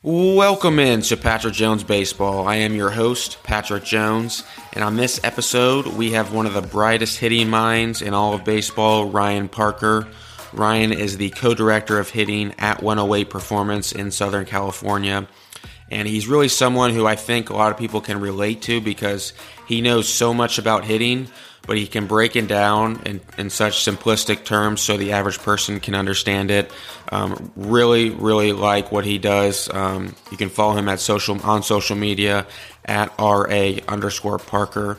Welcome in to Patrick Jones Baseball. I am your host, Patrick Jones, and on this episode, we have one of the brightest hitting minds in all of baseball, Ryan Parker. Ryan is the co director of hitting at 108 Performance in Southern California, and he's really someone who I think a lot of people can relate to because he knows so much about hitting, but he can break it down in, in such simplistic terms so the average person can understand it. Um, really, really like what he does. Um, you can follow him at social on social media at ra underscore Parker.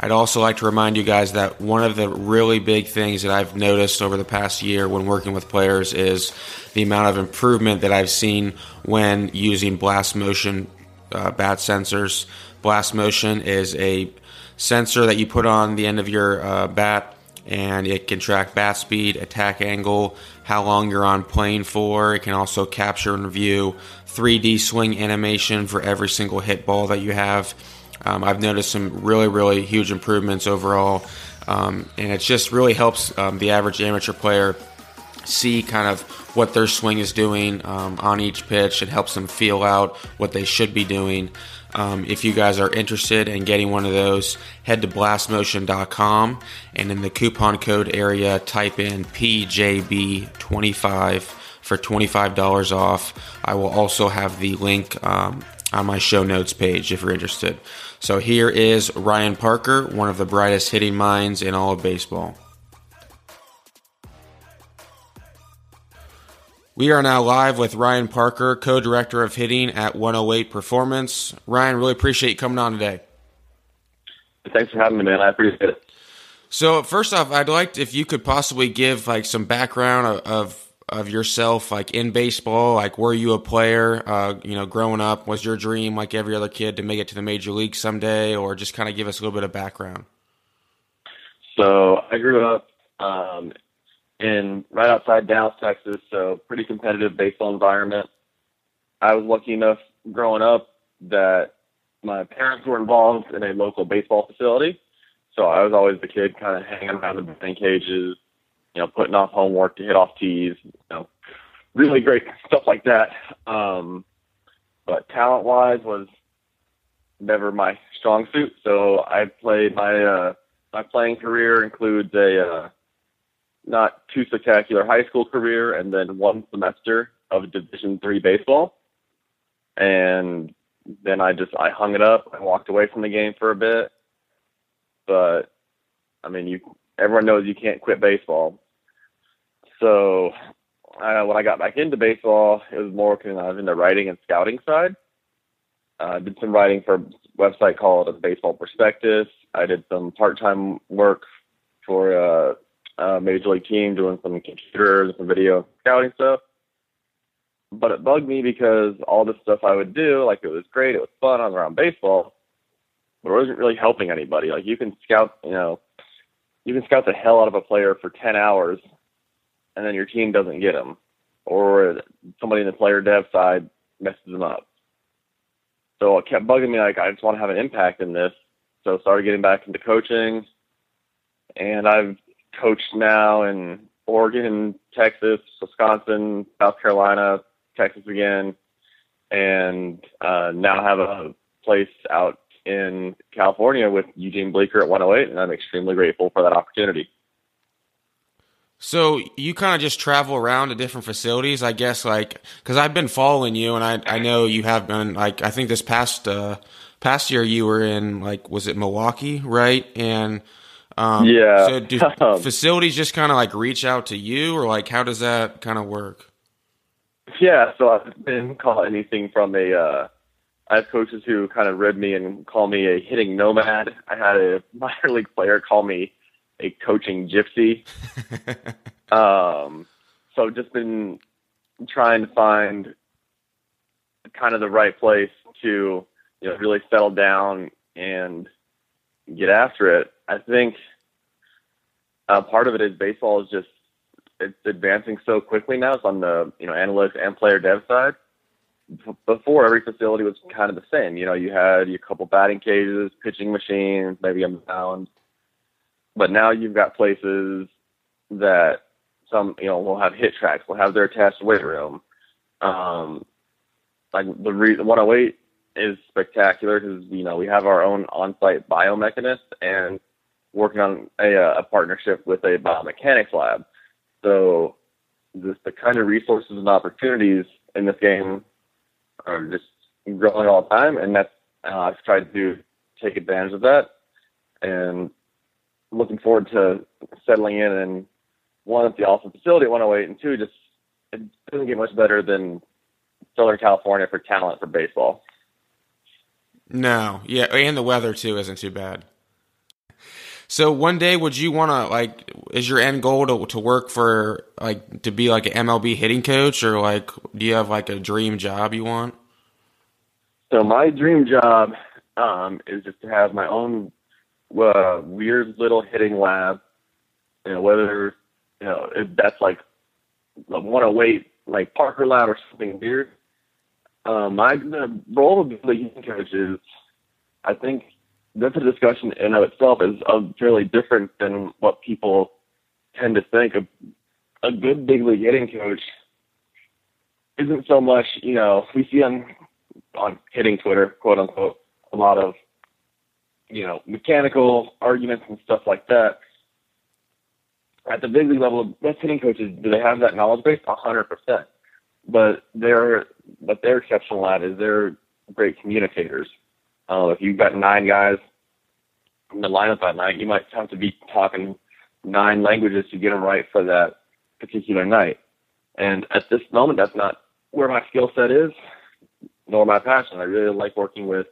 I'd also like to remind you guys that one of the really big things that I've noticed over the past year when working with players is the amount of improvement that I've seen when using blast motion uh, bat sensors. Blast motion is a sensor that you put on the end of your uh, bat, and it can track bat speed, attack angle, how long you're on plane for. It can also capture and view 3D swing animation for every single hit ball that you have. Um, I've noticed some really, really huge improvements overall, um, and it just really helps um, the average amateur player see kind of what their swing is doing um, on each pitch. It helps them feel out what they should be doing. Um, if you guys are interested in getting one of those, head to blastmotion.com and in the coupon code area, type in PJB25 for $25 off. I will also have the link um, on my show notes page if you're interested. So here is Ryan Parker, one of the brightest hitting minds in all of baseball. We are now live with Ryan Parker, co director of hitting at 108 Performance. Ryan, really appreciate you coming on today. Thanks for having me, man. I appreciate it. So, first off, I'd like if you could possibly give like some background of, of, of yourself, like in baseball. Like, were you a player? Uh, you know, growing up, was your dream like every other kid to make it to the major league someday, or just kind of give us a little bit of background? So, I grew up um, in right outside Dallas, Texas, so pretty competitive baseball environment. I was lucky enough growing up that my parents were involved in a local baseball facility. So I was always the kid kind of hanging around the batting cages, you know, putting off homework to hit off tees, you know, really great stuff like that. Um, but talent wise was never my strong suit. So I played my, uh, my playing career includes a, uh, not too spectacular high school career and then one semester of division three baseball. And then i just i hung it up and walked away from the game for a bit. But i mean you everyone knows you can't quit baseball. So uh, when i got back into baseball it was more kind of in the writing and scouting side. Uh, i did some writing for a website called a baseball prospectus. I did some part-time work for uh, uh, major league team doing some computers, some video scouting stuff. But it bugged me because all the stuff I would do, like it was great, it was fun, I was around baseball, but it wasn't really helping anybody. Like you can scout, you know, you can scout the hell out of a player for 10 hours and then your team doesn't get him or somebody in the player dev side messes them up. So it kept bugging me like I just want to have an impact in this. So I started getting back into coaching and I've coached now in Oregon, Texas, Wisconsin, South Carolina, Texas again, and uh, now have a place out in California with Eugene Bleecker at 108, and I'm extremely grateful for that opportunity. So you kind of just travel around to different facilities, I guess, like because I've been following you, and I I know you have been like I think this past uh, past year you were in like was it Milwaukee, right? And um, yeah. So do facilities just kind of like reach out to you, or like how does that kind of work? Yeah. So I've been called anything from a. Uh, I have coaches who kind of rib me and call me a hitting nomad. I had a minor league player call me a coaching gypsy. um, so just been trying to find kind of the right place to you know really settle down and get after it. I think uh, part of it is baseball is just it's advancing so quickly now. It's on the you know analytics and player dev side. Before every facility was kind of the same. You know, you had a couple batting cages, pitching machines, maybe a mound. But now you've got places that some you know will have HitTrax, will have their attached weight room. Um, like the re- 108 is spectacular because you know we have our own on-site biomechanist and working on a, a partnership with a biomechanics lab. So the kind of resources and opportunities in this game are just growing all the time, and that's uh, I've tried to take advantage of that, and looking forward to settling in and one at the awesome facility at 108, and two just it doesn't get much better than Southern California for talent for baseball. No, yeah, and the weather too isn't too bad. So one day, would you want to like? Is your end goal to to work for like to be like an MLB hitting coach, or like do you have like a dream job you want? So my dream job um, is just to have my own uh, weird little hitting lab. You know, whether you know if that's like a 108 like Parker lab or something weird. Um, my the role of the hitting coach is, I think that's a discussion in and of itself is uh, fairly different than what people tend to think. A, a good big league hitting coach isn't so much, you know, we see on on hitting Twitter, quote unquote, a lot of, you know, mechanical arguments and stuff like that. At the big league level, best hitting coaches, do they have that knowledge base? A hundred percent. But they're what they're exceptional at is they're great communicators. Uh, if you've got nine guys in the lineup that night, you might have to be talking nine languages to get them right for that particular night. And at this moment, that's not where my skill set is, nor my passion. I really like working with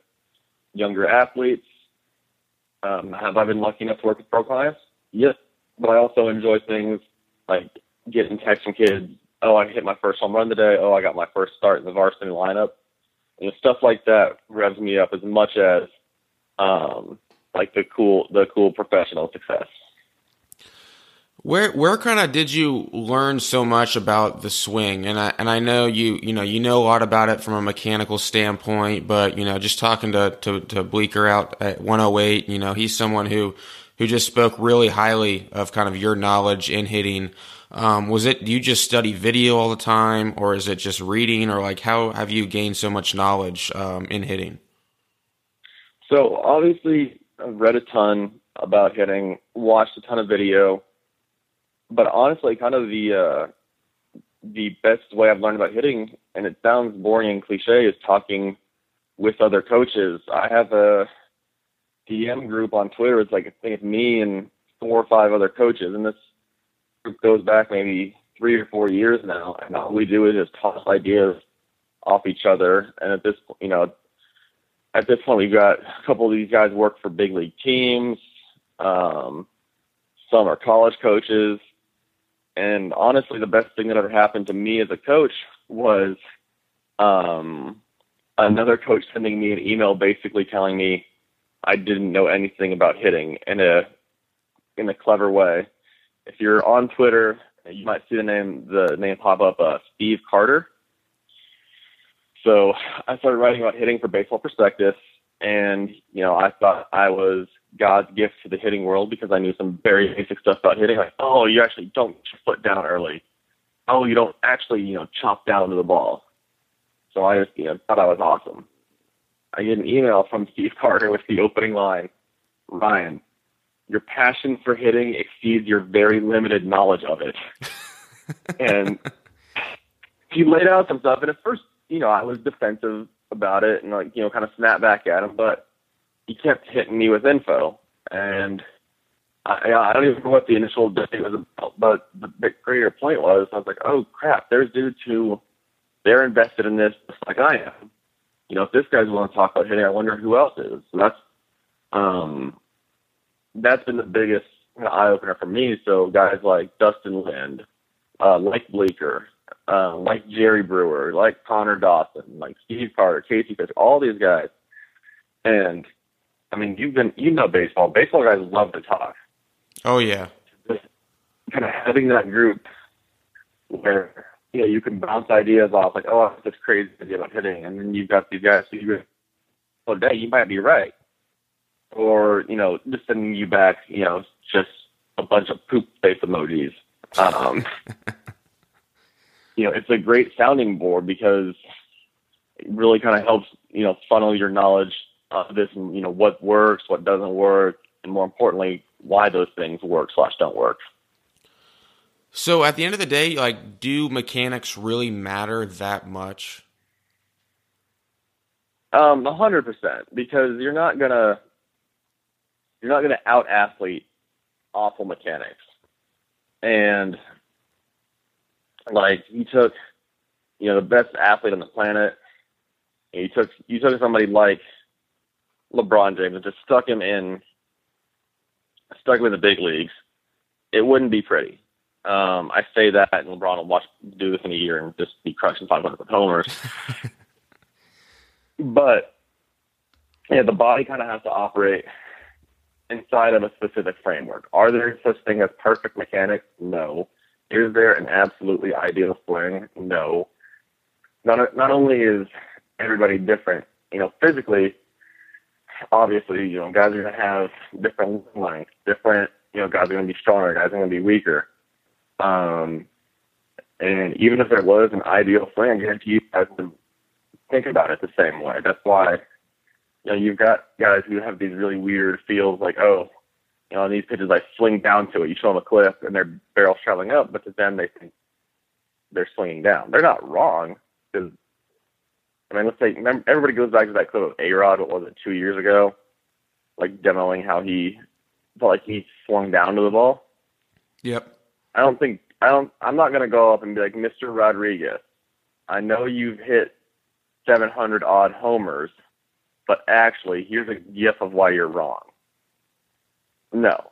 younger athletes. Um, have I been lucky enough to work with pro clients? Yes, but I also enjoy things like getting texts from kids. Oh, I hit my first home run today. Oh, I got my first start in the varsity lineup. And stuff like that revs me up as much as um, like the cool the cool professional success. Where where kind of did you learn so much about the swing? And I and I know you you know you know a lot about it from a mechanical standpoint, but you know just talking to to, to Bleecker out at 108, you know he's someone who who just spoke really highly of kind of your knowledge in hitting. Um, was it you just study video all the time, or is it just reading, or like how have you gained so much knowledge um, in hitting? So obviously, I've read a ton about hitting, watched a ton of video, but honestly, kind of the uh, the best way I've learned about hitting, and it sounds boring and cliche, is talking with other coaches. I have a DM group on Twitter. It's like I think it's me and four or five other coaches, and this group goes back maybe three or four years now. And all we do is just toss ideas off each other. And at this, you know, at this point, we've got a couple of these guys work for big league teams. Um, some are college coaches. And honestly, the best thing that ever happened to me as a coach was um, another coach sending me an email basically telling me I didn't know anything about hitting in a in a clever way. If you're on Twitter, you might see the name the name pop up uh, Steve Carter. So I started writing about hitting for Baseball Prospectus, and you know I thought I was God's gift to the hitting world because I knew some very basic stuff about hitting, like oh you actually don't foot down early, oh you don't actually you know chop down to the ball. So I just you know thought I was awesome. I get an email from Steve Carter with the opening line Ryan, your passion for hitting exceeds your very limited knowledge of it. and he laid out some stuff, and at first, you know, I was defensive about it and, like, you know, kind of snapped back at him, but he kept hitting me with info. And I, I don't even know what the initial debate was about, but the greater point was I was like, oh, crap, there's dudes who they're invested in this just like I am you know, if this guy's willing to talk about hitting, I wonder who else is. So that's um, that's been the biggest eye opener for me. So guys like Dustin Lind, uh, like Bleecker, uh, like Jerry Brewer, like Connor Dawson, like Steve Carter, Casey Fish, all these guys. And I mean, you've been you know baseball. Baseball guys love to talk. Oh yeah. Just kind of having that group where you know, you can bounce ideas off like, oh, that's this crazy idea about hitting, and then you've got these guys who you, well, dang, you might be right, or you know, just sending you back, you know, just a bunch of poop face emojis. Um, you know, it's a great sounding board because it really kind of helps you know funnel your knowledge of this and you know what works, what doesn't work, and more importantly, why those things work slash don't work. So at the end of the day, like, do mechanics really matter that much? Um, a hundred percent, because you're not gonna you're not gonna out athlete awful mechanics, and like you took, you know, the best athlete on the planet, and you took you took somebody like LeBron James and just stuck him in stuck him in the big leagues. It wouldn't be pretty. Um, I say that, and LeBron will watch do this in a year and just be crushing 500 homers. but yeah, the body kind of has to operate inside of a specific framework. Are there such thing as perfect mechanics? No. Is there an absolutely ideal swing? No. Not not only is everybody different, you know, physically, obviously, you know, guys are gonna have different lengths, different, you know, guys are gonna be stronger, guys are gonna be weaker. Um, and even if there was an ideal swing, I guarantee you guys would think about it the same way. That's why, you know, you've got guys who have these really weird feels like, oh, you know, on these pitches I swing down to it. You show them a clip and their barrel's traveling up, but to them they think they're swinging down. They're not wrong because, I mean, let's say remember, everybody goes back to that clip of A Rod. What was it, two years ago? Like demoing how he felt like he swung down to the ball. Yep. I don't think I don't. I'm not gonna go up and be like, Mr. Rodriguez. I know you've hit 700 odd homers, but actually, here's a gif of why you're wrong. No.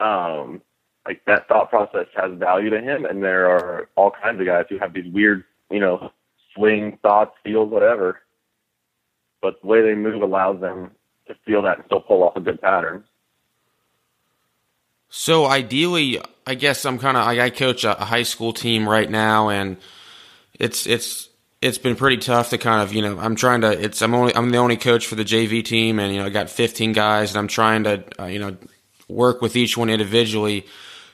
Um, like that thought process has value to him, and there are all kinds of guys who have these weird, you know, swing thoughts, feels, whatever. But the way they move allows them to feel that and still pull off a good pattern. So ideally, I guess I'm kind of like I coach a high school team right now, and it's it's it's been pretty tough to kind of you know I'm trying to it's I'm only I'm the only coach for the JV team, and you know I got 15 guys, and I'm trying to uh, you know work with each one individually.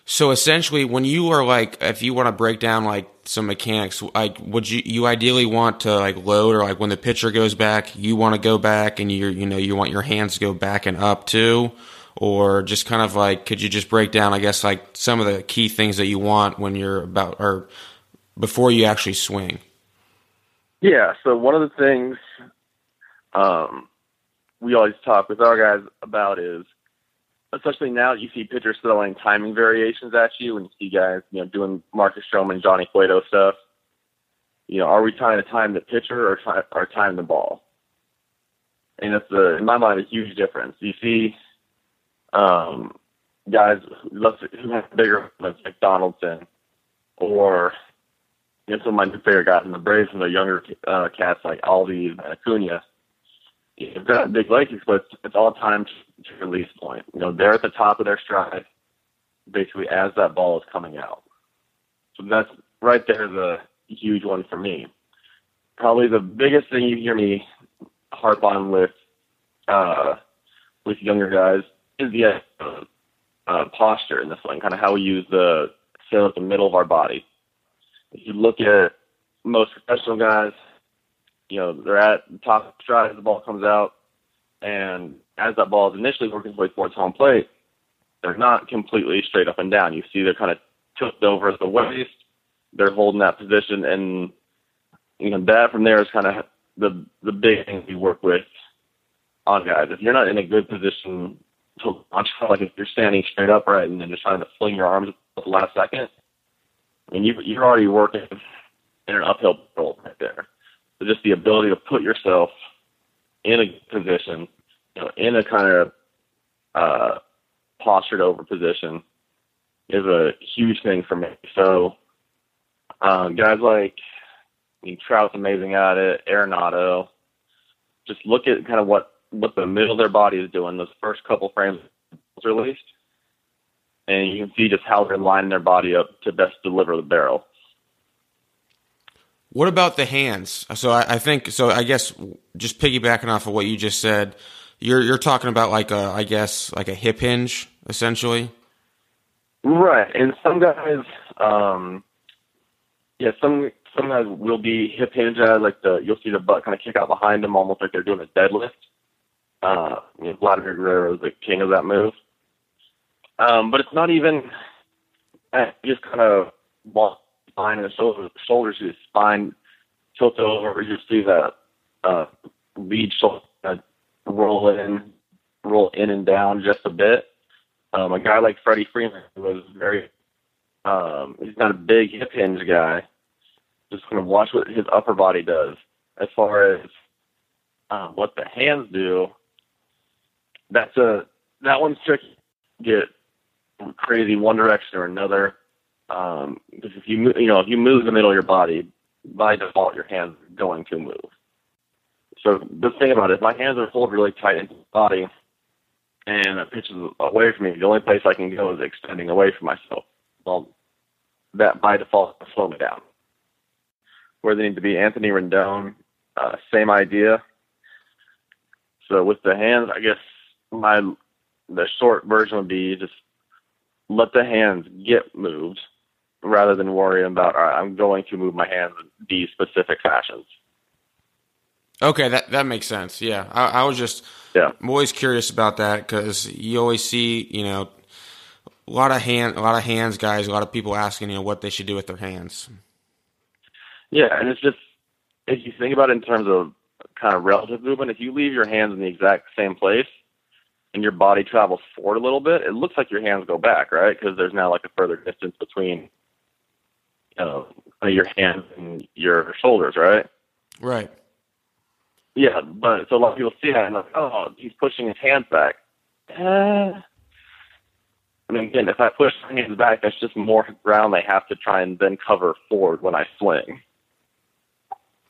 So essentially, when you are like, if you want to break down like some mechanics, like would you you ideally want to like load or like when the pitcher goes back, you want to go back and you you know you want your hands to go back and up too, or just kind of like could you just break down I guess like some of the key things that you want when you're about or before you actually swing. Yeah. So one of the things um, we always talk with our guys about is especially now that you see pitchers throwing timing variations at you and you see guys, you know, doing Marcus Stroman, Johnny Cueto stuff. You know, are we trying to time the pitcher or, try, or time the ball? And it's a, in my mind, a huge difference. You see um, guys who have bigger like Donaldson or know, some of my new favorite guys in the Braves and the younger uh, cats like Albies and Acuna you've got big legs, but it's all time to release point. You know, they're at the top of their stride, basically as that ball is coming out. So that's right there the huge one for me. Probably the biggest thing you hear me harp on with uh, with younger guys is the uh, posture in this one, kind of how we use the sail at the middle of our body. You look at most professional guys, you know, they're at the top stride as the ball comes out, and as that ball is initially working its way towards home plate, they're not completely straight up and down. You see they're kind of tilted over at the waist. They're holding that position, and you know that from there is kind of the the big thing we work with on guys. If you're not in a good position to launch, like if you're standing straight upright and then just trying to fling your arms at the last second, I mean you you're already working in an uphill battle right there So just the ability to put yourself in a position, you know, in a kind of uh, postured over position is a huge thing for me. So um, guys like I mean, Trout's amazing at it, Arenado. Just look at kind of what what the middle of their body is doing. Those first couple frames released, and you can see just how they're lining their body up to best deliver the barrel. What about the hands? So I, I, think so. I guess just piggybacking off of what you just said, you're you're talking about like a I guess like a hip hinge essentially. Right, and some guys, um, yeah, some some guys will be hip hinge like the you'll see the butt kind of kick out behind them, almost like they're doing a deadlift. Uh, you know, Vladimir Guerrero is the king of that move. Um, but it's not even eh, just kind of walk behind the shoulders, shoulders, your spine tilt over. You see that uh, lead shoulder roll in, roll in and down just a bit. Um, a guy like Freddie Freeman was very, um, he's not a big hip hinge guy. Just kind of watch what his upper body does. As far as um, what the hands do, that's a that one's tricky. Get crazy one direction or another. Um, because if you you know if you move the middle of your body, by default your hands are going to move. So the thing about it, if my hands are pulled really tight into the body, and it pitches away from me, the only place I can go is extending away from myself. Well, that by default will slow me down. Where they need to be, Anthony Rendon, uh, same idea. So with the hands, I guess my the short version would be just let the hands get moved rather than worrying about all right, I'm going to move my hands in these specific fashions. Okay, that that makes sense. Yeah, I, I was just yeah. I'm always curious about that because you always see you know a lot of hand a lot of hands guys, a lot of people asking you know what they should do with their hands. Yeah, and it's just if you think about it in terms of kind of relative movement, if you leave your hands in the exact same place and your body travels forward a little bit, it looks like your hands go back, right? Because there's now like a further distance between you know your hands and your shoulders, right? Right. Yeah, but so a lot of people see that and like, oh, he's pushing his hands back. Uh, I mean, again, if I push my hands back, that's just more ground they have to try and then cover forward when I swing.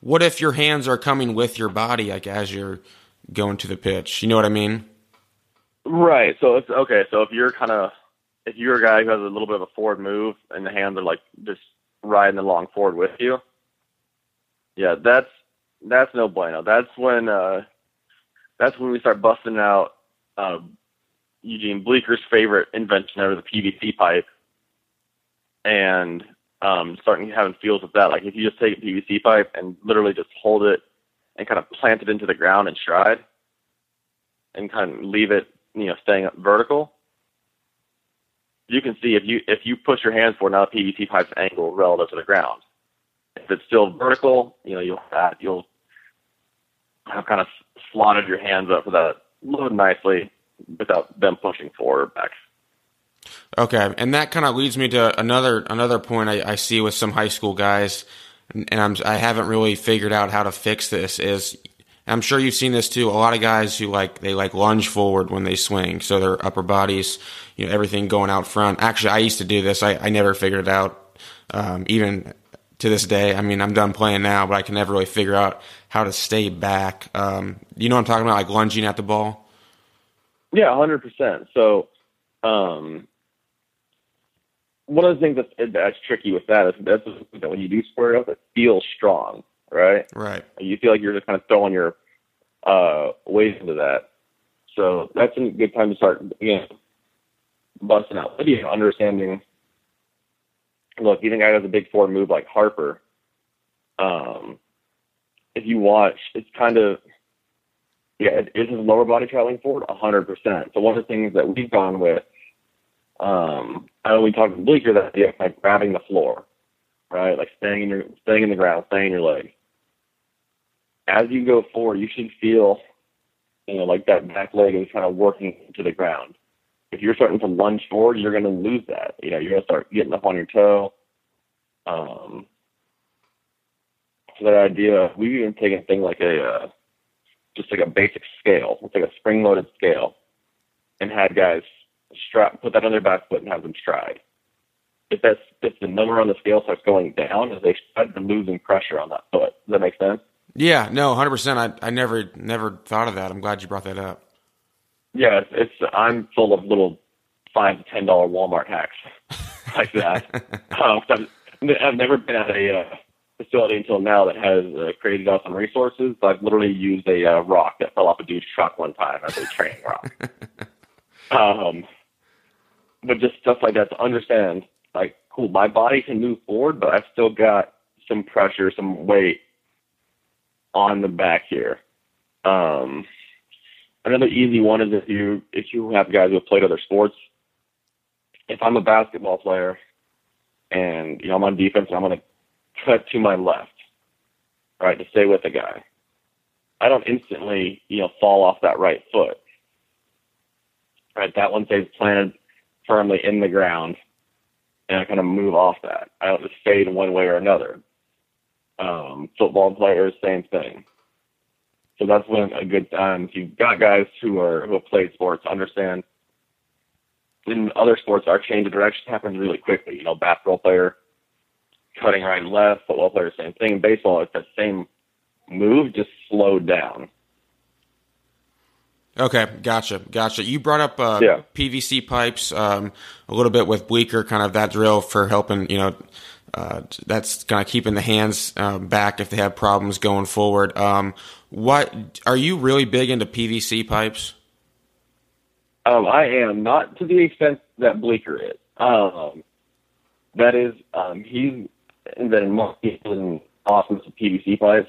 What if your hands are coming with your body, like as you're going to the pitch? You know what I mean? Right. So it's okay. So if you're kind of if you're a guy who has a little bit of a forward move and the hands are like just riding along forward with you, yeah, that's that's no bueno. That's when uh, that's when we start busting out uh, Eugene Bleecker's favorite invention ever, the PVC pipe, and um, starting having feels with that. Like if you just take a PVC pipe and literally just hold it and kind of plant it into the ground and stride, and kind of leave it, you know, staying up vertical. You can see if you if you push your hands forward, now the PVC pipe's angle relative to the ground. If it's still vertical, you know, you'll have, you'll have kind of slotted your hands up for that load nicely without them pushing forward or back. Okay, and that kind of leads me to another another point I, I see with some high school guys, and I'm I haven't really figured out how to fix this. Is I'm sure you've seen this too. A lot of guys who like they like lunge forward when they swing, so their upper bodies, you know, everything going out front. Actually, I used to do this. I, I never figured it out, um, even to this day. I mean, I'm done playing now, but I can never really figure out how to stay back. Um, you know what I'm talking about, like lunging at the ball. Yeah, hundred percent. So, um, one of the things that's, that's tricky with that is that's that when you do square up, it feels strong, right? Right. You feel like you're just kind of throwing your uh, weight into that. So that's a good time to start, you know, busting out video, understanding look, even guy has a big four move like Harper, um, if you watch, it's kind of yeah, it is his lower body traveling forward hundred percent. So one of the things that we've gone with, um, I know we talked to Bleecker that idea of like grabbing the floor, right? Like staying in your staying in the ground, staying in your leg. As you go forward, you should feel, you know, like that back leg is kind of working to the ground if you're starting to lunge forward, you're going to lose that. You know, you're going to start getting up on your toe. Um, so that idea, we've even taken a thing like a, uh, just like a basic scale. It's like a spring-loaded scale, and had guys strap put that on their back foot and have them stride. If that's if the number on the scale starts going down as they they're losing pressure on that foot. Does that make sense? Yeah, no, hundred percent. I I never never thought of that. I'm glad you brought that up yeah, it's, it's I'm full of little five to ten dollar Walmart hacks like that. um, I've, I've never been at a uh, facility until now that has uh, created awesome resources. I've literally used a uh, rock that fell off a dude's truck one time as a training rock. um, but just stuff like that to understand, like, cool, my body can move forward, but I've still got some pressure, some weight on the back here. Um, another easy one is if you if you have guys who have played other sports. If I'm a basketball player and you know I'm on defense, I'm going to cut to my left, right, to stay with the guy. I don't instantly you know fall off that right foot. Right, that one stays planted firmly in the ground, and I kind of move off that. I don't just fade one way or another. Um, football players, same thing. So that's when a good time. If you've got guys who are who have played sports, understand. In other sports, our change of direction happens really quickly. You know, basketball player cutting right and left, football player same thing. Baseball, it's that same move, just slowed down. Okay, gotcha, gotcha. You brought up uh, Yeah. PVC pipes um, a little bit with Bleecker, kind of that drill for helping. You know, uh, that's kind of keeping the hands um, back if they have problems going forward. Um, what are you really big into PVC pipes? Um, I am not to the extent that Bleecker is. Um, that is, um, he's invented more in awesome with PVC pipes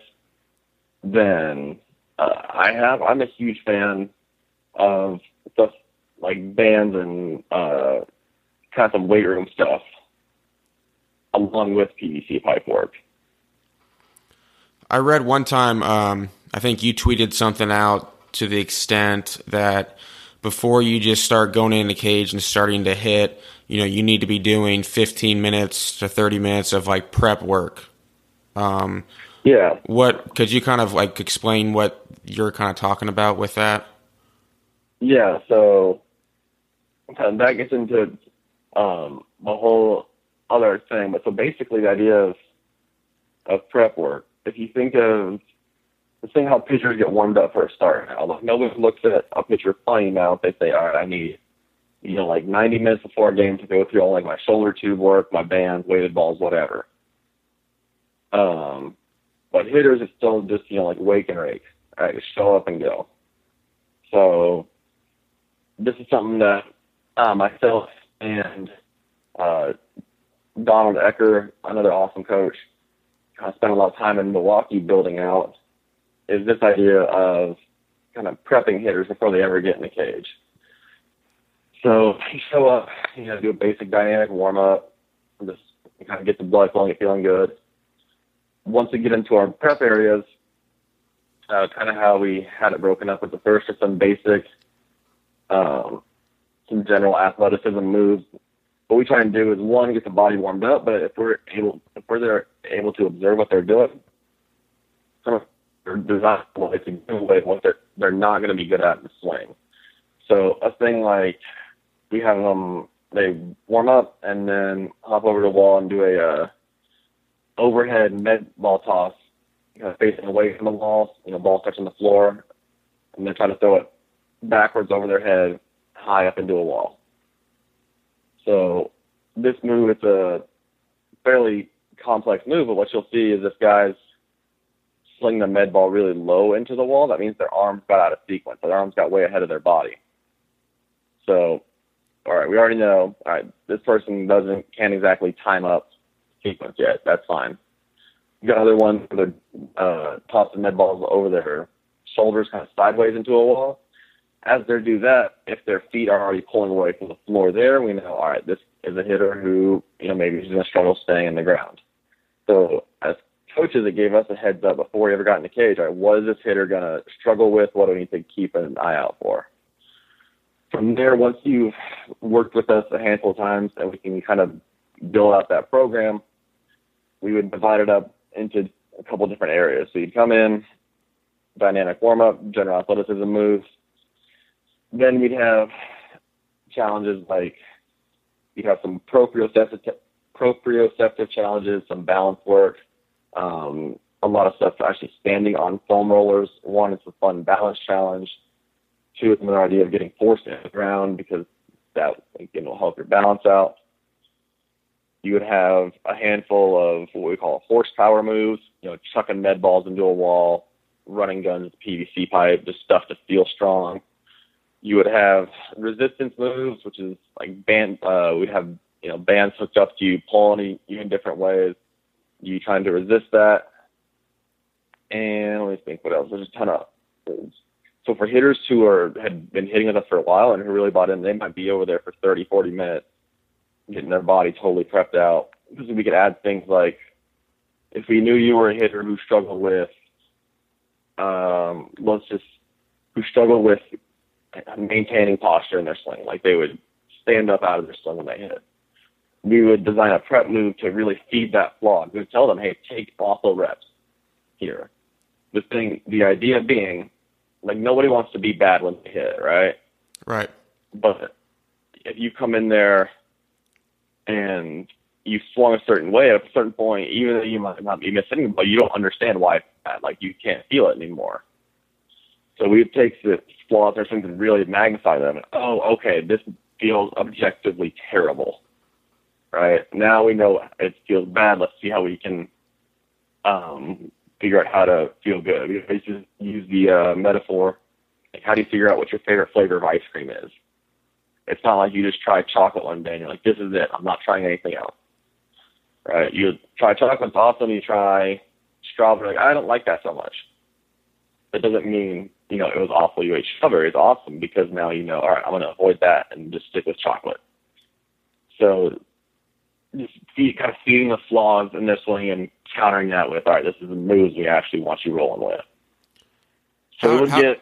than uh, I have. I'm a huge fan of stuff like bands and uh, kind of some weight room stuff, along with PVC pipe work. I read one time, um, I think you tweeted something out to the extent that before you just start going in the cage and starting to hit, you know, you need to be doing 15 minutes to 30 minutes of like prep work. Um, Yeah. what could you kind of like explain what you're kind of talking about with that? Yeah, so that gets into um, a whole other thing. But so basically, the idea of of prep work. If you think of the thing how pitchers get warmed up for a start now, like nobody looks at a pitcher playing now. They say, all right, I need you know like 90 minutes before a game to go through all like my shoulder tube work, my bands, weighted balls, whatever. Um, but hitters it's still just you know like wake and rake, just show up and go. So this is something that uh, myself and uh, Donald Ecker, another awesome coach, of spent a lot of time in Milwaukee building out. Is this idea of kind of prepping hitters before they ever get in the cage. So you show up, you know, do a basic dynamic warm up, just kind of get the blood flowing, get feeling good. Once we get into our prep areas, uh, kind of how we had it broken up with the first are some basic, um, some general athleticism moves. What we try and do is one, get the body warmed up, but if we're able, if we're there, able to observe what they're doing, some of their design ways to give away what they're they're not going to be good at in the swing. So a thing like we have them, they warm up and then hop over the wall and do a uh, overhead med ball toss, you know, facing away from the wall, you know, ball touching the floor, and then try to throw it backwards over their head, high up into a wall. So this move, it's a fairly complex move, but what you'll see is if guys sling the med ball really low into the wall, that means their arms got out of sequence. Their arms got way ahead of their body. So, all right, we already know, all right, this person doesn't, can't exactly time up sequence yet. That's fine. You got other ones where they're uh, tossing med balls over their shoulders kind of sideways into a wall. As they do that, if their feet are already pulling away from the floor there, we know, all right, this is a hitter who, you know, maybe he's going to struggle staying in the ground. So as coaches, it gave us a heads up before we ever got in the cage. All right, what is this hitter going to struggle with? What do we need to keep an eye out for? From there, once you've worked with us a handful of times and we can kind of build out that program, we would divide it up into a couple different areas. So you'd come in, dynamic warm up, general athleticism moves. Then we'd have challenges like you'd have some proprioceptive, proprioceptive challenges, some balance work, um, a lot of stuff actually standing on foam rollers. One, it's a fun balance challenge. Two, it's another idea of getting forced into the ground because that again will help your balance out. You would have a handful of what we call horsepower moves, you know, chucking med balls into a wall, running guns, with PVC pipe, just stuff to feel strong. You would have resistance moves, which is like band. Uh, we'd have you know bands hooked up to you, pulling you in different ways you trying to resist that. And let me think what else. There's a ton of so for hitters who are had been hitting with us for a while and who really bought in, they might be over there for 30, 40 minutes, getting their body totally prepped out. Because we could add things like if we knew you were a hitter who struggled with, um, let's just who struggled with maintaining posture in their swing, like they would stand up out of their swing when they hit. We would design a prep move to really feed that flaw. We would tell them, hey, take awful reps here. The thing, the idea being, like nobody wants to be bad when they hit, right? Right. But if you come in there and you swung a certain way at a certain point, even though you might not be missing, but you don't understand why it's bad. Like you can't feel it anymore. So we take the flaws or something really magnify them. Oh, okay, this feels objectively terrible. Right now we know it feels bad. Let's see how we can um, figure out how to feel good. We just use the uh, metaphor. Like, how do you figure out what your favorite flavor of ice cream is? It's not like you just try chocolate one day and you're like, this is it. I'm not trying anything else. Right? You try chocolate's awesome. You try strawberry. I don't like that so much. That doesn't mean, you know, it was awful. You ate strawberry. It's awesome because now you know, all right, I'm going to avoid that and just stick with chocolate. So just feed, kind of feeding the flaws in this one and countering that with, all right, this is the moves we actually want you rolling with. So how, we'll how, get.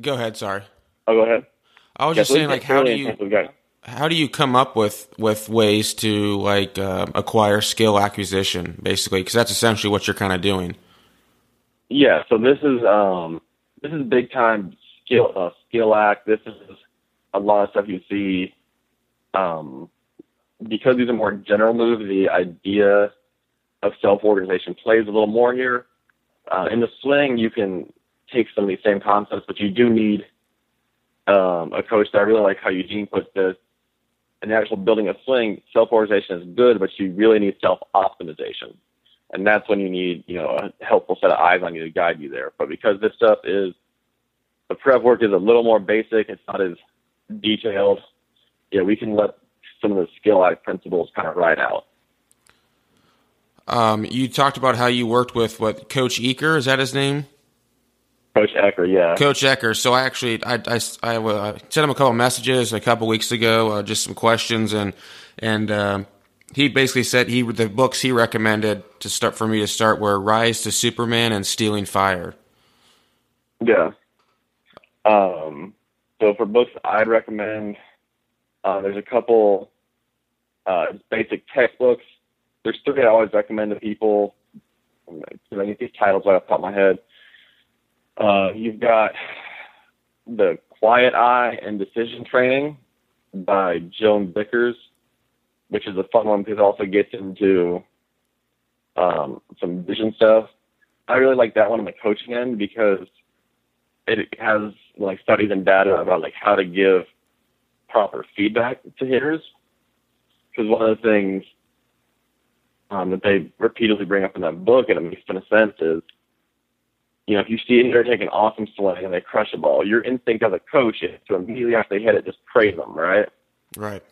Go ahead. Sorry. Oh, go ahead. I was yeah, just saying, like, how do you how do you come up with with ways to like uh, acquire skill acquisition, basically? Because that's essentially what you're kind of doing. Yeah. So this is um this is big time skill uh, skill act. This is a lot of stuff you see um because these are more general moves, the idea of self-organization plays a little more here. Uh, in the swing, you can take some of these same concepts, but you do need um, a coach that I really like how Eugene puts this. In the actual building a swing, self-organization is good, but you really need self-optimization. And that's when you need, you know, a helpful set of eyes on you to guide you there. But because this stuff is, the prep work is a little more basic, it's not as detailed, yeah, we can let some of the skill act principles kind of ride out. Um, you talked about how you worked with what Coach Eaker is that his name? Coach Ecker, yeah. Coach Ecker. So I actually I I, I uh, sent him a couple messages a couple weeks ago, uh, just some questions, and and uh, he basically said he the books he recommended to start for me to start were Rise of Superman and Stealing Fire. Yeah. Um. So for books, I'd recommend. Uh, there's a couple uh, basic textbooks there's three I always recommend to people. I get these titles right off the top of my head. Uh, you've got the Quiet Eye and Decision Training by Joan Vickers, which is a fun one because it also gets into um, some vision stuff. I really like that one on the coaching end because it has like studies and data about like how to give proper feedback to hitters. Because one of the things um, that they repeatedly bring up in that book, and it makes a sense, is you know, if you see a hitter take an awesome swing and they crush a ball, your instinct as a coach is to immediately after they hit it, just praise them, right? Right.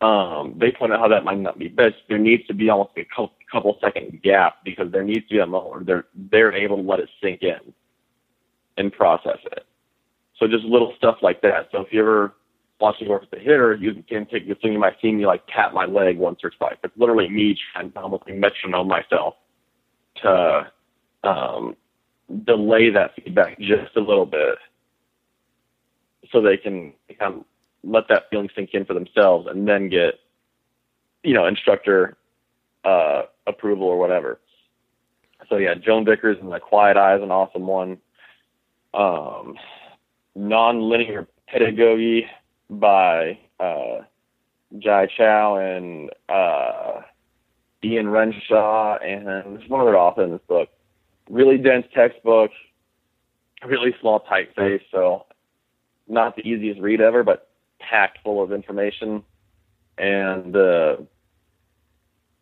Um, they point out how that might not be best. There needs to be almost a couple, couple second gap because there needs to be a moment where they're they're able to let it sink in and process it. So just little stuff like that. So if you ever watching work with the hitter, you can take this thing you might see me like tap my leg once or twice. It's literally me trying to almost metronome myself to um, delay that feedback just a little bit so they can kind of let that feeling sink in for themselves and then get, you know, instructor uh, approval or whatever. So yeah, Joan Vickers and the Quiet Eye is an awesome one. Um, non-linear pedagogy by uh, Jai Chow and uh, Ian Renshaw, and there's one other author in this book. Really dense textbook, really small typeface, so not the easiest read ever, but packed full of information. And uh,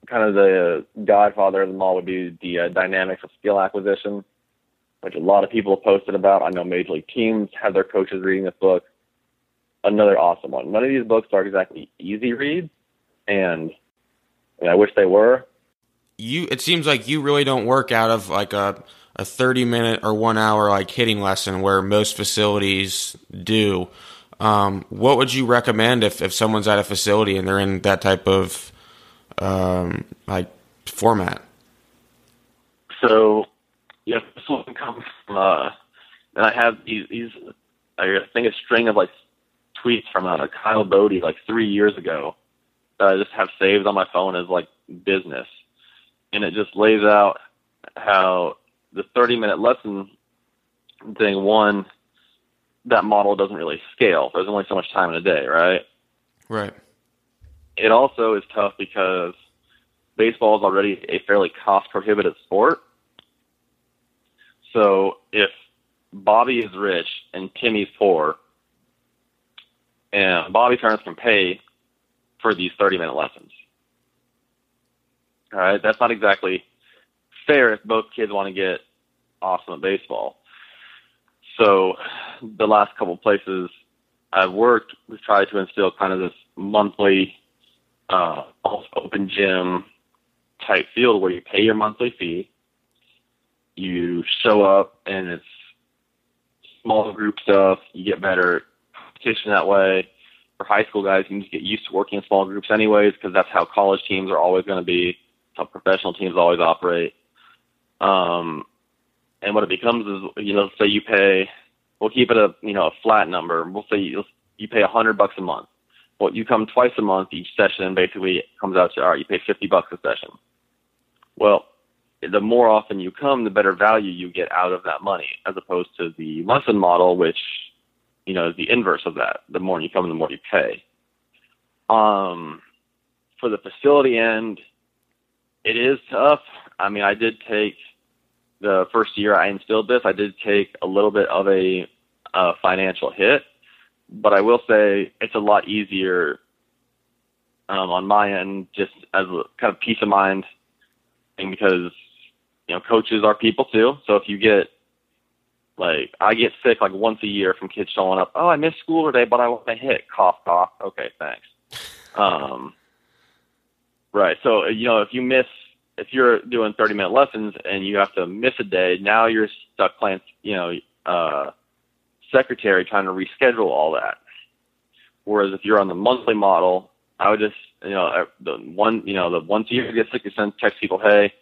kind of the godfather of them all would be the uh, dynamics of skill acquisition, which a lot of people have posted about. I know major league teams have their coaches reading this book another awesome one. None of these books are exactly easy reads, and, and I wish they were. you it seems like you really don't work out of like a a 30 minute or one hour like hitting lesson where most facilities do. Um, what would you recommend if, if someone's at a facility and they're in that type of um, like format? So, yeah, this one comes from, uh, and I have these, these, I think a string of like tweets from uh, Kyle Boddy like three years ago that I just have saved on my phone as like business. And it just lays out how the 30 minute lesson thing, one, that model doesn't really scale. There's only so much time in a day, right? Right. It also is tough because baseball is already a fairly cost prohibitive sport. So if Bobby is rich and Timmy's poor, and Bobby parents can pay for these 30 minute lessons. All right, that's not exactly fair if both kids want to get awesome at baseball. So the last couple places I've worked, we've tried to instill kind of this monthly uh, open gym type field where you pay your monthly fee, you show up, and it's small group stuff. You get better competition that way. For high school guys, you just get used to working in small groups anyways, because that's how college teams are always going to be, how professional teams always operate. Um, and what it becomes is, you know, say you pay, we'll keep it a, you know, a flat number. We'll say you, you pay a hundred bucks a month. Well, you come twice a month each session, basically it comes out to, all right, you pay 50 bucks a session. Well, the more often you come, the better value you get out of that money, as opposed to the lesson model, which, you know, is the inverse of that. The more you come, the more you pay. Um, for the facility end, it is tough. I mean, I did take the first year I instilled this, I did take a little bit of a uh, financial hit, but I will say it's a lot easier um, on my end, just as a kind of peace of mind and because you know coaches are people too. So if you get like I get sick like once a year from kids showing up, oh I missed school today, but I want to hit cough cough. Okay, thanks. Um, right. So you know if you miss if you're doing 30 minute lessons and you have to miss a day, now you're stuck playing, you know, uh, secretary trying to reschedule all that. Whereas if you're on the monthly model, I would just, you know, the one, you know, the once a year get sick, you send text people, hey,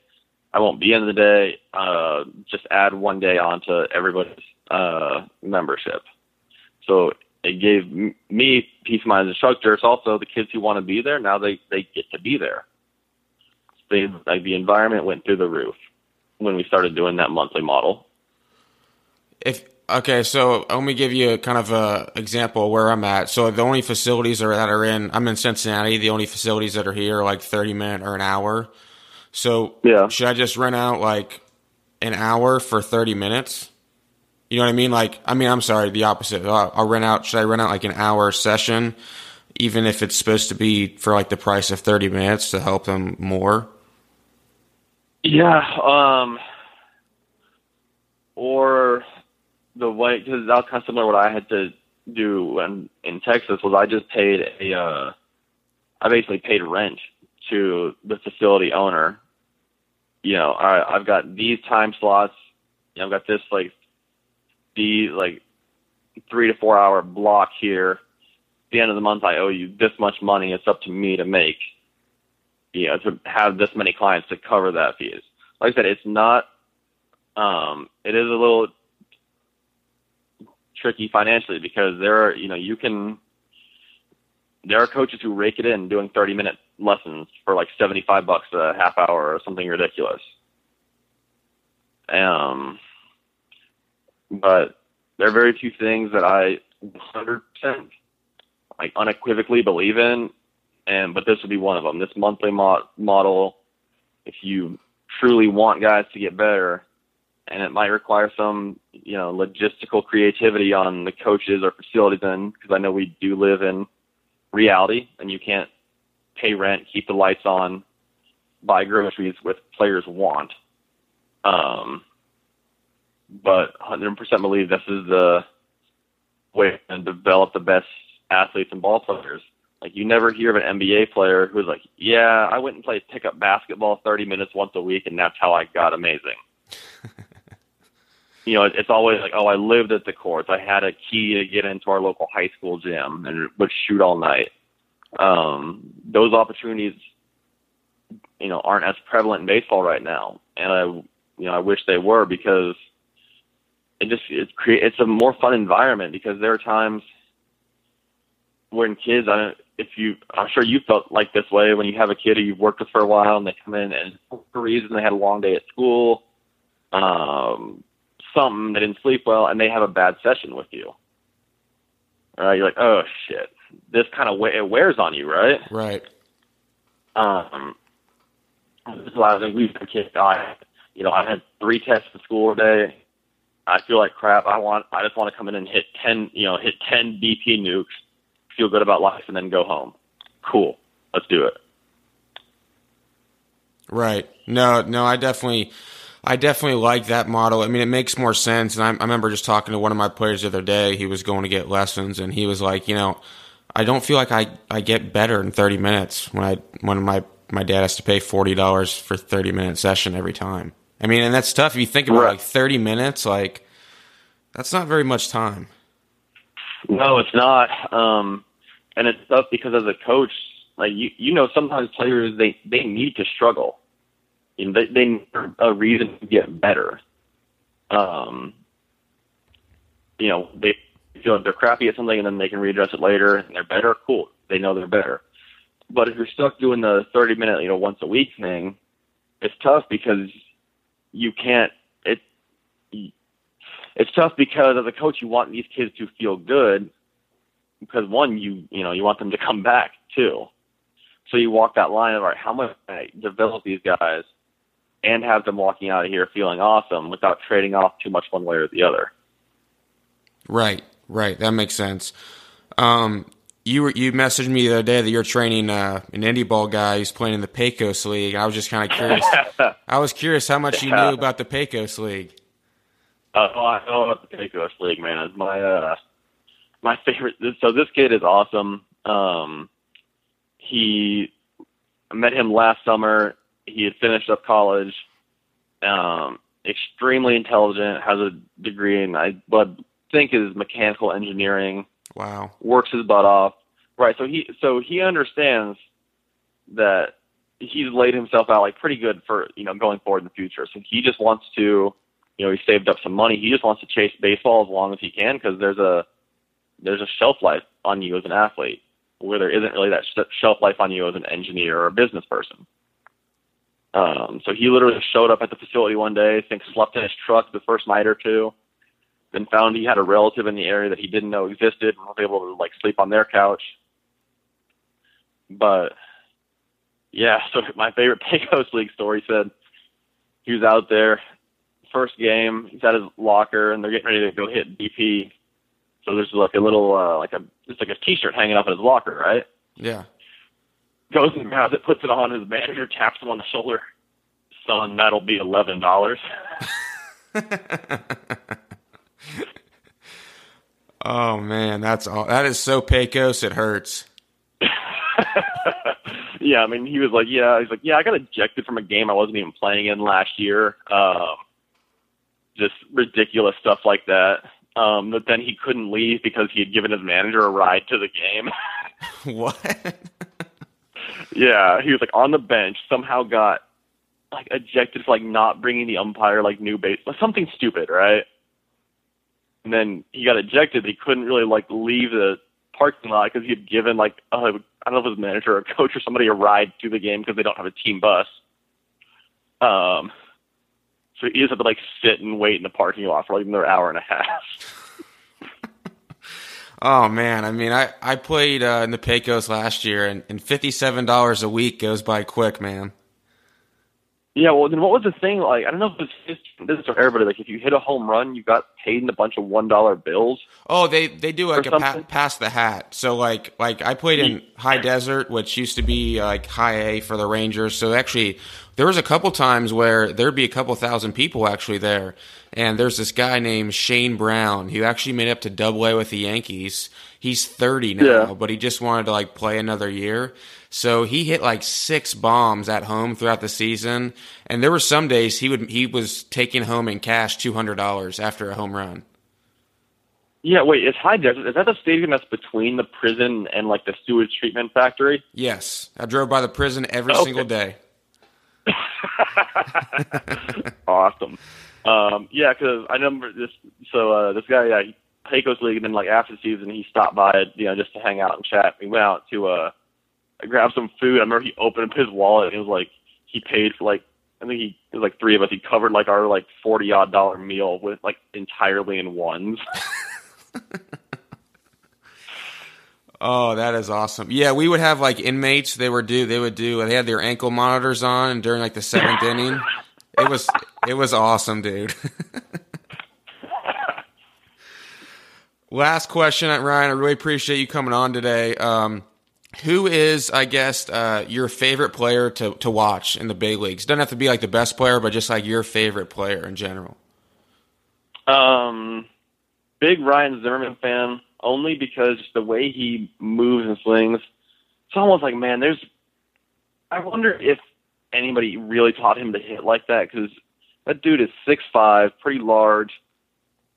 I won't be in the day. Uh, just add one day onto everybody's uh, membership. So it gave me peace of mind as instructor. It's also the kids who want to be there. Now they they get to be there they like the environment went through the roof when we started doing that monthly model. If okay, so let me give you a kind of a example where I'm at. So the only facilities are, that are in I'm in Cincinnati. The only facilities that are here are like 30 minute or an hour. So yeah, should I just rent out like an hour for 30 minutes? You know what I mean? Like, I mean, I'm sorry, the opposite. I'll, I'll rent out. Should I rent out like an hour session, even if it's supposed to be for like the price of 30 minutes to help them more? Yeah, um, or the way because that's kind of similar. to What I had to do when in Texas was I just paid a, uh, I basically paid rent to the facility owner. You know, I, I've got these time slots. You know, I've got this like the like three to four hour block here. At the end of the month, I owe you this much money. It's up to me to make you know, to have this many clients to cover that fees. Like I said, it's not, um, it is a little tricky financially because there are, you know, you can, there are coaches who rake it in doing 30 minute lessons for like 75 bucks a half hour or something ridiculous. Um, but there are very few things that I 100% like unequivocally believe in and but this would be one of them. This monthly mo- model, if you truly want guys to get better, and it might require some you know logistical creativity on the coaches or facilities end because I know we do live in reality, and you can't pay rent, keep the lights on, buy groceries with players want. Um, but 100% believe this is the way to develop the best athletes and ball players Like you never hear of an NBA player who's like, "Yeah, I went and played pickup basketball 30 minutes once a week, and that's how I got amazing." you know, it's always like, "Oh, I lived at the courts. I had a key to get into our local high school gym and would shoot all night." Um, those opportunities, you know, aren't as prevalent in baseball right now, and I, you know, I wish they were because it just it's create it's a more fun environment because there are times when kids I don't if you I'm sure you felt like this way when you have a kid who you've worked with for a while and they come in and for a reason they had a long day at school, um, something they didn't sleep well and they have a bad session with you. All right, you're like, oh shit, this kind of it wears on you, right? Right. Um, this is why I we've been kicked. I, you know, I had three tests in school today. I feel like crap. I want, I just want to come in and hit ten, you know, hit ten BP nukes feel good about life, and then go home. Cool. Let's do it. Right. No, no, I definitely, I definitely like that model. I mean, it makes more sense. And I, I remember just talking to one of my players the other day. He was going to get lessons, and he was like, you know, I don't feel like I, I get better in 30 minutes when I when my my dad has to pay forty dollars for 30 minute session every time. I mean, and that's tough. If you think about Right. like 30 minutes, like that's not very much time. No, it's not. Um, and it's tough because as a coach, like you, you know, sometimes players they they need to struggle. You know, they they need a reason to get better. Um, you know, they feel they're crappy at something and then they can readdress it later and they're better. Cool, they know they're better. But if you're stuck doing the 30 minute, you know, once a week thing, it's tough because you can't. It it's tough because as a coach, you want these kids to feel good because one, you you know, you want them to come back too. So you walk that line of all right, how much can I develop these guys and have them walking out of here feeling awesome without trading off too much one way or the other. Right, right. That makes sense. Um, you were you messaged me the other day that you're training uh, an indie ball guy who's playing in the Pecos League. I was just kind of curious. I was curious how much you knew about the Pecos League. Uh, oh, I know about the Pecos League, man. My uh, my favorite. So this kid is awesome. Um, he I met him last summer. He had finished up college. Um, extremely intelligent, has a degree in I I think is mechanical engineering. Wow. Works his butt off. Right. So he so he understands that he's laid himself out like pretty good for you know going forward in the future. So he just wants to, you know, he saved up some money. He just wants to chase baseball as long as he can because there's a there's a shelf life on you as an athlete where there isn't really that sh- shelf life on you as an engineer or a business person. Um, so he literally showed up at the facility one day, I think slept in his truck the first night or two, then found he had a relative in the area that he didn't know existed and was able to like sleep on their couch. But yeah, so my favorite Pecos League story said he was out there, first game, he's at his locker and they're getting ready to go hit BP. So there's like a little uh like a it's like a t shirt hanging up in his locker, right? Yeah. Goes and grabs it, puts it on, his manager taps him on the shoulder. Son, that'll be eleven dollars. oh man, that's all. That is so Pecos. It hurts. yeah, I mean, he was like, yeah, he's like, yeah, I got ejected from a game I wasn't even playing in last year. Um, just ridiculous stuff like that. Um, but then he couldn't leave because he had given his manager a ride to the game. what? yeah, he was like on the bench, somehow got like ejected for like not bringing the umpire like new base, something stupid, right? And then he got ejected. But he couldn't really like leave the parking lot because he had given like uh, I don't know if it was a manager or a coach or somebody a ride to the game because they don't have a team bus. Um, so you just had to like sit and wait in the parking lot for like another hour and a half. Oh man, I mean, I I played uh, in the Pecos last year, and, and fifty seven dollars a week goes by quick, man. Yeah, well, then what was the thing? Like, I don't know if it's this is for everybody. Like, if you hit a home run, you got paid in a bunch of one dollar bills. Oh, they they do like a pa- pass the hat. So like like I played in High Desert, which used to be like High A for the Rangers. So actually, there was a couple times where there'd be a couple thousand people actually there, and there's this guy named Shane Brown who actually made up to Double A with the Yankees. He's 30 now, yeah. but he just wanted to like play another year. So he hit like six bombs at home throughout the season, and there were some days he would he was taking home in cash two hundred dollars after a home run. Yeah, wait, is High Desert is that the stadium that's between the prison and like the sewage treatment factory? Yes, I drove by the prison every okay. single day. awesome. Um, yeah, because I remember this. So uh, this guy, yeah, Pecos League, and then like after the season, he stopped by, you know, just to hang out and chat. We went out to uh, grab some food. I remember he opened up his wallet. and It was like he paid for like I think he it was like three of us. He covered like our like forty odd dollar meal with like entirely in ones. Oh, that is awesome. Yeah, we would have like inmates. They would do. They would do. They had their ankle monitors on during like the seventh inning. It was it was awesome, dude. Last question, Ryan. I really appreciate you coming on today. Um, who is, I guess, uh, your favorite player to, to watch in the big leagues? Doesn't have to be like the best player, but just like your favorite player in general. Um, big Ryan Zimmerman fan only because the way he moves and swings, it's almost like, man, there's. I wonder if anybody really taught him to hit like that because that dude is six five, pretty large,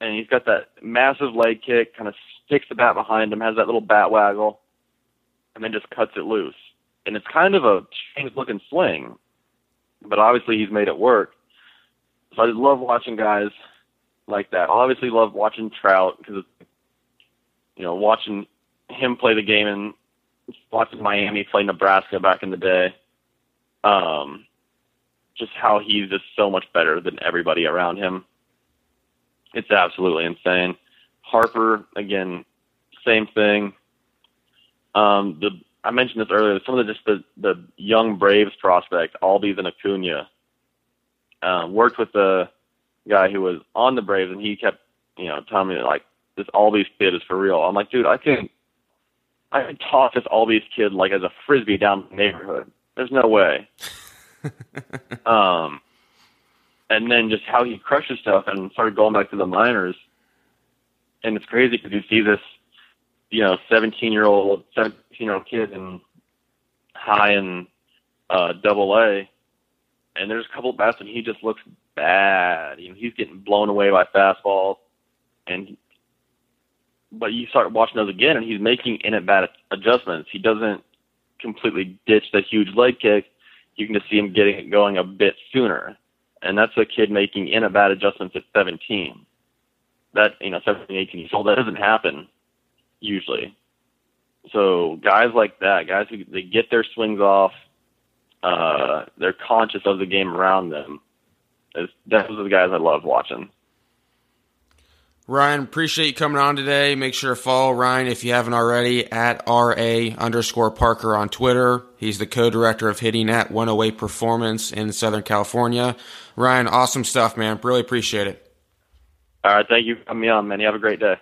and he's got that massive leg kick, kind of sticks the bat behind him, has that little bat waggle, and then just cuts it loose. And it's kind of a strange looking swing, but obviously he's made it work. So I just love watching guys like that. I obviously love watching Trout because you know, watching him play the game and watching Miami play Nebraska back in the day, um, just how he's just so much better than everybody around him. It's absolutely insane. Harper, again, same thing. Um, the I mentioned this earlier. Some of the just the the young Braves prospect, Albies and Acuna, um, worked with the guy who was on the Braves, and he kept you know telling me like this Albies kid is for real. I'm like, dude, I can I can toss this Albies kid like as a frisbee down the neighborhood. There's no way. um, and then just how he crushes stuff and started going back to the minors. And it's crazy because you see this, you know, 17 year old, 17 year old kid in high and uh, double A, and there's a couple of bats and he just looks bad. You know, he's getting blown away by fastballs, and but you start watching those again, and he's making in at bat adjustments. He doesn't completely ditch the huge leg kick. You can just see him getting it going a bit sooner, and that's a kid making in at bat adjustments at 17. That you know, 17, 18 years old. That doesn't happen usually. So guys like that, guys who they get their swings off, uh, they're conscious of the game around them. Those are the guys I love watching. Ryan, appreciate you coming on today. Make sure to follow Ryan if you haven't already at RA underscore Parker on Twitter. He's the co-director of hitting at 108 Performance in Southern California. Ryan, awesome stuff, man. Really appreciate it. All right. Thank you for coming on, man. You have a great day.